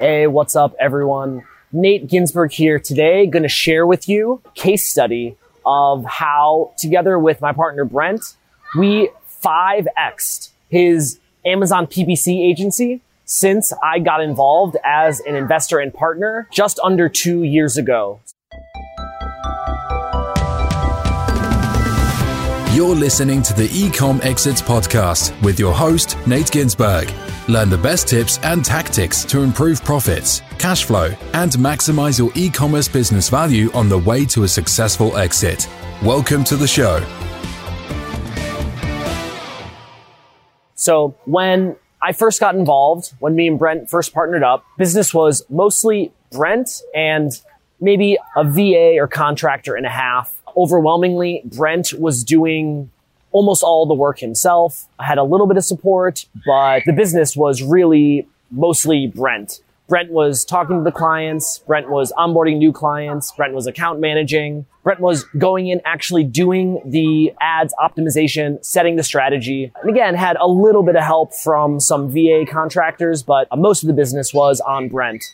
Hey, what's up, everyone? Nate Ginsburg here today, going to share with you case study of how, together with my partner Brent, we 5x'd his Amazon PPC agency since I got involved as an investor and partner just under two years ago. You're listening to the Ecom Exits podcast with your host, Nate Ginsburg. Learn the best tips and tactics to improve profits, cash flow, and maximize your e commerce business value on the way to a successful exit. Welcome to the show. So, when I first got involved, when me and Brent first partnered up, business was mostly Brent and maybe a VA or contractor and a half overwhelmingly, Brent was doing almost all the work himself. I had a little bit of support, but the business was really mostly Brent. Brent was talking to the clients. Brent was onboarding new clients. Brent was account managing. Brent was going in actually doing the ads optimization, setting the strategy. And again, had a little bit of help from some VA contractors, but most of the business was on Brent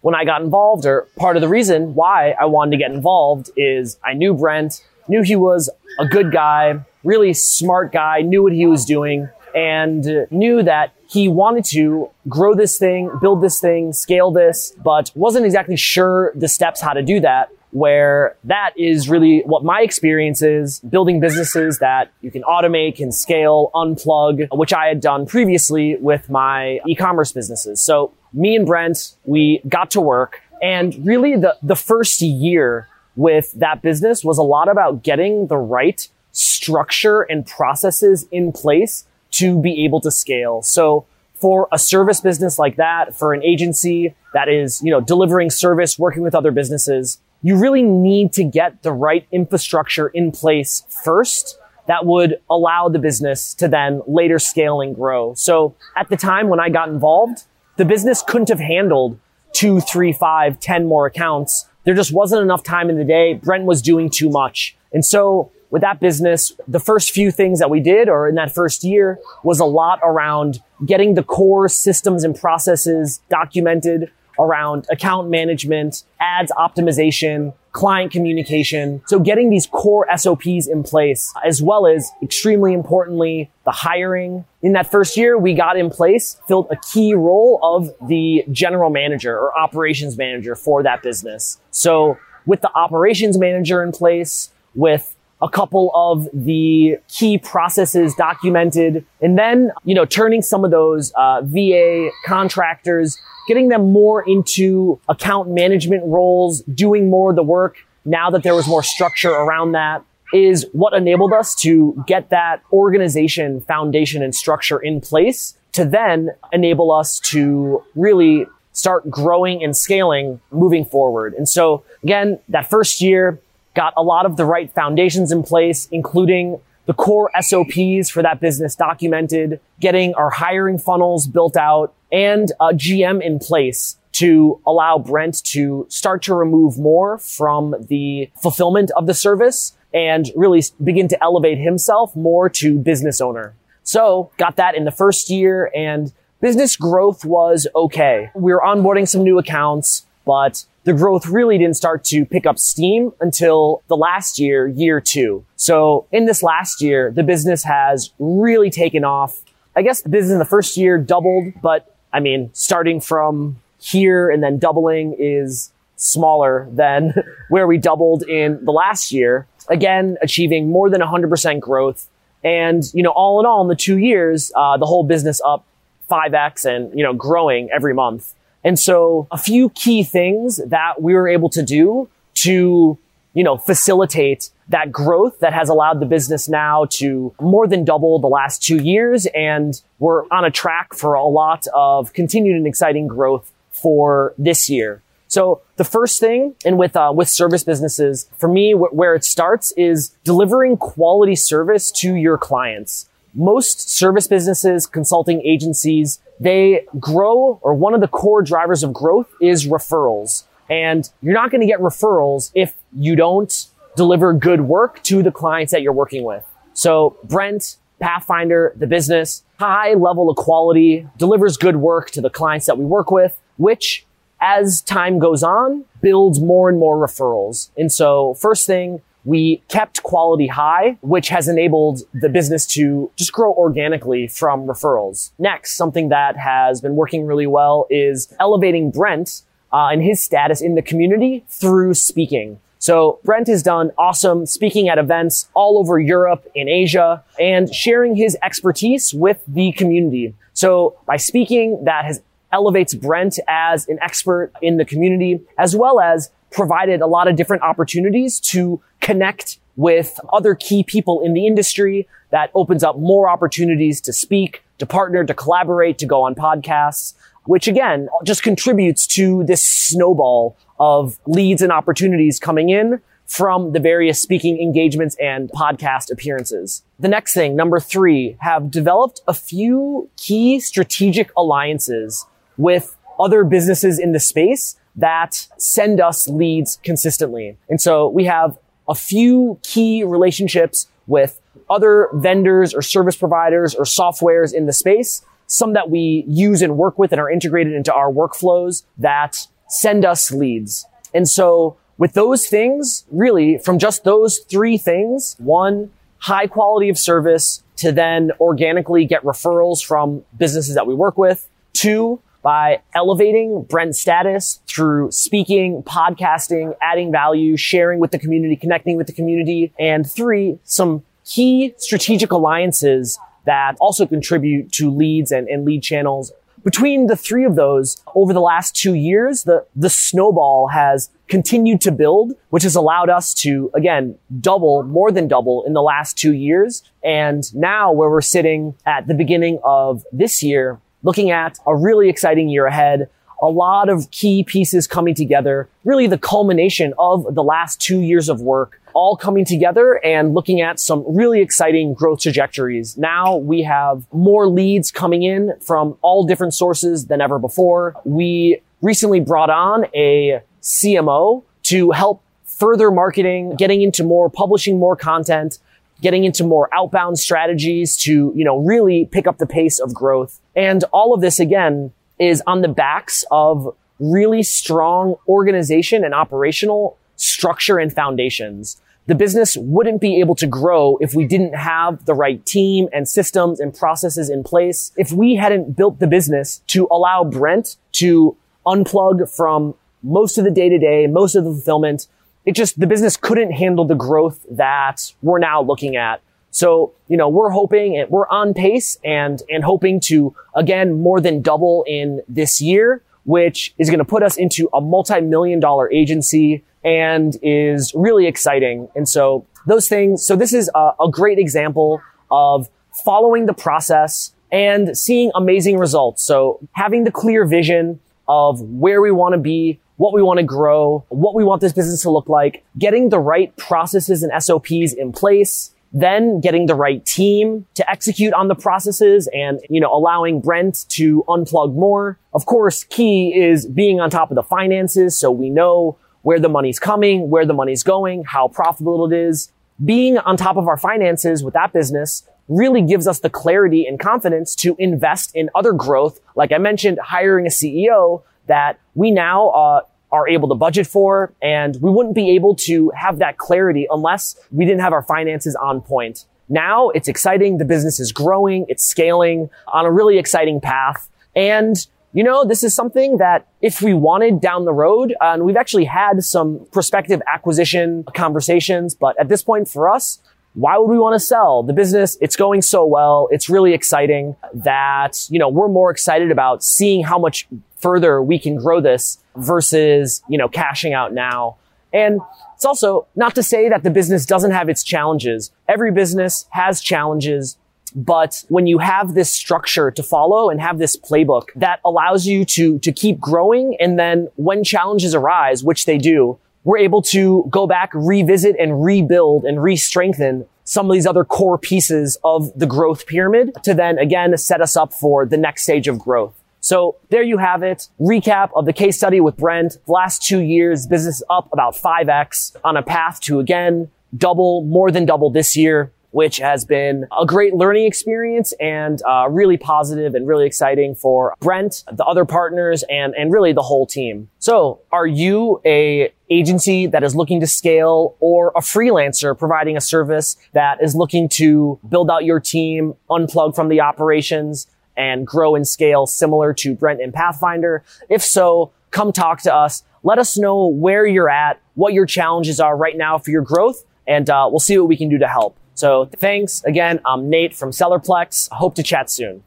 when I got involved, or part of the reason why I wanted to get involved is I knew Brent, knew he was a good guy, really smart guy, knew what he was doing, and uh, knew that he wanted to grow this thing, build this thing, scale this, but wasn't exactly sure the steps how to do that. Where that is really what my experience is building businesses that you can automate, can scale, unplug, which I had done previously with my e-commerce businesses. So me and Brent, we got to work and really the, the first year with that business was a lot about getting the right structure and processes in place to be able to scale. So for a service business like that, for an agency that is, you know, delivering service, working with other businesses, you really need to get the right infrastructure in place first that would allow the business to then later scale and grow. So at the time when I got involved, the business couldn't have handled two, three, five, ten more accounts. There just wasn't enough time in the day. Brent was doing too much. And so with that business, the first few things that we did or in that first year was a lot around getting the core systems and processes documented around account management, ads optimization, client communication. So getting these core SOPs in place, as well as extremely importantly, the hiring. In that first year, we got in place, filled a key role of the general manager or operations manager for that business. So with the operations manager in place, with a couple of the key processes documented, and then, you know, turning some of those uh, VA contractors getting them more into account management roles, doing more of the work now that there was more structure around that is what enabled us to get that organization, foundation, and structure in place to then enable us to really start growing and scaling moving forward. And so again, that first year got a lot of the right foundations in place, including the core SOPs for that business documented, getting our hiring funnels built out, and a GM in place to allow Brent to start to remove more from the fulfillment of the service and really begin to elevate himself more to business owner. So got that in the first year and business growth was okay. We were onboarding some new accounts, but the growth really didn't start to pick up steam until the last year, year two. So in this last year, the business has really taken off. I guess the business in the first year doubled, but I mean, starting from here and then doubling is smaller than where we doubled in the last year. Again, achieving more than 100% growth. And, you know, all in all, in the two years, uh, the whole business up 5x and, you know, growing every month. And so a few key things that we were able to do to, you know, facilitate that growth that has allowed the business now to more than double the last two years. And we're on a track for a lot of continued and exciting growth for this year. So the first thing, and with uh, with service businesses, for me, wh- where it starts is delivering quality service to your clients. Most service businesses, consulting agencies, they grow, or one of the core drivers of growth is referrals. And you're not going to get referrals if you don't deliver good work to the clients that you're working with. So Brent, Pathfinder, the business, high level of quality, delivers good work to the clients that we work with, which as time goes on, builds more and more referrals. And so first thing, we kept quality high, which has enabled the business to just grow organically from referrals. Next, something that has been working really well is elevating Brent uh, and his status in the community through speaking. So Brent has done awesome speaking at events all over Europe and Asia and sharing his expertise with the community. So by speaking, that has elevates Brent as an expert in the community, as well as provided a lot of different opportunities to connect with other key people in the industry that opens up more opportunities to speak, to partner, to collaborate, to go on podcasts, which again just contributes to this snowball of leads and opportunities coming in from the various speaking engagements and podcast appearances. The next thing, number three, have developed a few key strategic alliances with other businesses in the space that send us leads consistently. And so we have a few key relationships with other vendors or service providers or softwares in the space, some that we use and work with and are integrated into our workflows that send us leads. And so with those things, really from just those three things, one, high quality of service to then organically get referrals from businesses that we work with. Two, by elevating Brent's status through speaking, podcasting, adding value, sharing with the community, connecting with the community. And three, some key strategic alliances that also contribute to leads and, and lead channels. Between the three of those, over the last two years, the, the snowball has continued to build, which has allowed us to, again, double, more than double in the last two years. And now where we're sitting at the beginning of this year, looking at a really exciting year ahead. A lot of key pieces coming together, really the culmination of the last two years of work all coming together and looking at some really exciting growth trajectories. Now we have more leads coming in from all different sources than ever before. We recently brought on a CMO to help further marketing, getting into more, publishing more content, getting into more outbound strategies to, you know, really pick up the pace of growth. And all of this again is on the backs of really strong organization and operational structure and foundations. The business wouldn't be able to grow if we didn't have the right team and systems and processes in place. If we hadn't built the business to allow Brent to unplug from most of the day to day, most of the fulfillment, it just, the business couldn't handle the growth that we're now looking at. So, you know, we're hoping and we're on pace and, and hoping to again more than double in this year, which is going to put us into a multi-million dollar agency and is really exciting. And so those things, so this is a, a great example of following the process and seeing amazing results. So having the clear vision of where we want to be, what we want to grow, what we want this business to look like, getting the right processes and SOPs in place, then getting the right team to execute on the processes and, you know, allowing Brent to unplug more. Of course, key is being on top of the finances so we know where the money's coming, where the money's going, how profitable it is. Being on top of our finances with that business really gives us the clarity and confidence to invest in other growth. Like I mentioned, hiring a CEO that we now uh, are able to budget for. And we wouldn't be able to have that clarity unless we didn't have our finances on point. Now it's exciting. The business is growing. It's scaling on a really exciting path. And you know, this is something that if we wanted down the road, uh, and we've actually had some prospective acquisition conversations, but at this point for us, why would we want to sell the business? It's going so well. It's really exciting that, you know, we're more excited about seeing how much further we can grow this versus, you know, cashing out now. And it's also not to say that the business doesn't have its challenges. Every business has challenges. But when you have this structure to follow and have this playbook that allows you to, to keep growing. And then when challenges arise, which they do, we're able to go back, revisit and rebuild and re-strengthen some of these other core pieces of the growth pyramid to then again set us up for the next stage of growth. So there you have it. Recap of the case study with Brent. The last two years, business up about 5x on a path to again, double, more than double this year. which has been a great learning experience and uh, really positive and really exciting for Brent, the other partners, and, and really the whole team. So are you a agency that is looking to scale or a freelancer providing a service that is looking to build out your team, unplug from the operations and grow and scale similar to Brent and Pathfinder? If so, come talk to us. Let us know where you're at, what your challenges are right now for your growth, and uh, we'll see what we can do to help. So thanks again. I'm Nate from Sellerplex. Hope to chat soon.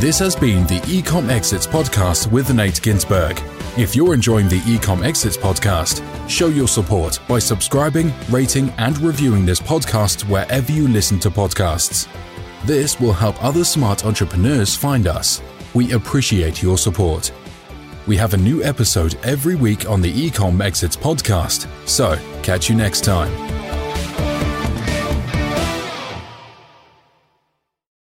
This has been the Ecom Exits podcast with Nate Ginsburg. If you're enjoying the Ecom Exits podcast, show your support by subscribing, rating, and reviewing this podcast wherever you listen to podcasts. This will help other smart entrepreneurs find us. We appreciate your support. We have a new episode every week on the Ecom Exits podcast, so catch you next time.